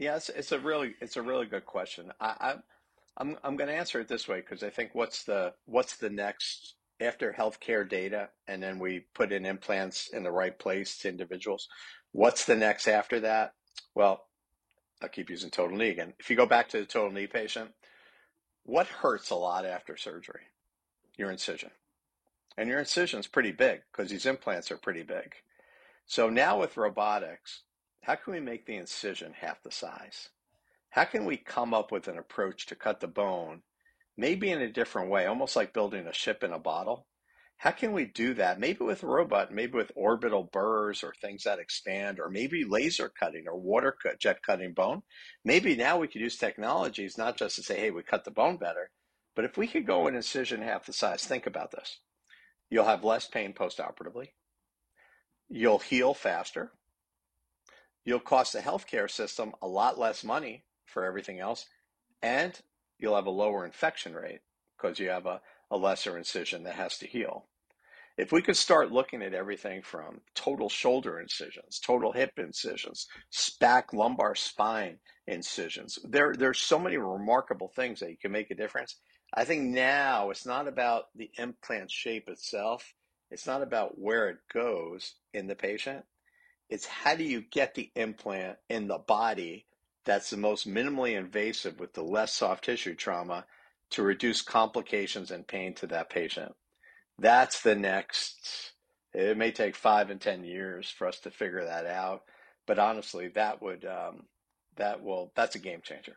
Yeah, it's, it's a really it's a really good question. I, I I'm I'm going to answer it this way because I think what's the what's the next after healthcare data, and then we put in implants in the right place to individuals. What's the next after that? Well, I'll keep using total knee again. If you go back to the total knee patient, what hurts a lot after surgery? Your incision. And your incision's pretty big because these implants are pretty big. So now with robotics, how can we make the incision half the size? How can we come up with an approach to cut the bone, maybe in a different way, almost like building a ship in a bottle? How can we do that? Maybe with a robot, maybe with orbital burrs or things that expand, or maybe laser cutting or water cut, jet cutting bone. Maybe now we could use technologies not just to say, hey, we cut the bone better, but if we could go an incision half the size, think about this. You'll have less pain postoperatively. You'll heal faster. You'll cost the healthcare system a lot less money for everything else, and you'll have a lower infection rate because you have a, a lesser incision that has to heal. If we could start looking at everything from total shoulder incisions, total hip incisions, back lumbar spine incisions, there there's so many remarkable things that you can make a difference. I think now it's not about the implant shape itself. It's not about where it goes in the patient. It's how do you get the implant in the body that's the most minimally invasive with the less soft tissue trauma to reduce complications and pain to that patient. That's the next, it may take five and 10 years for us to figure that out. But honestly, that would, um, that will, that's a game changer.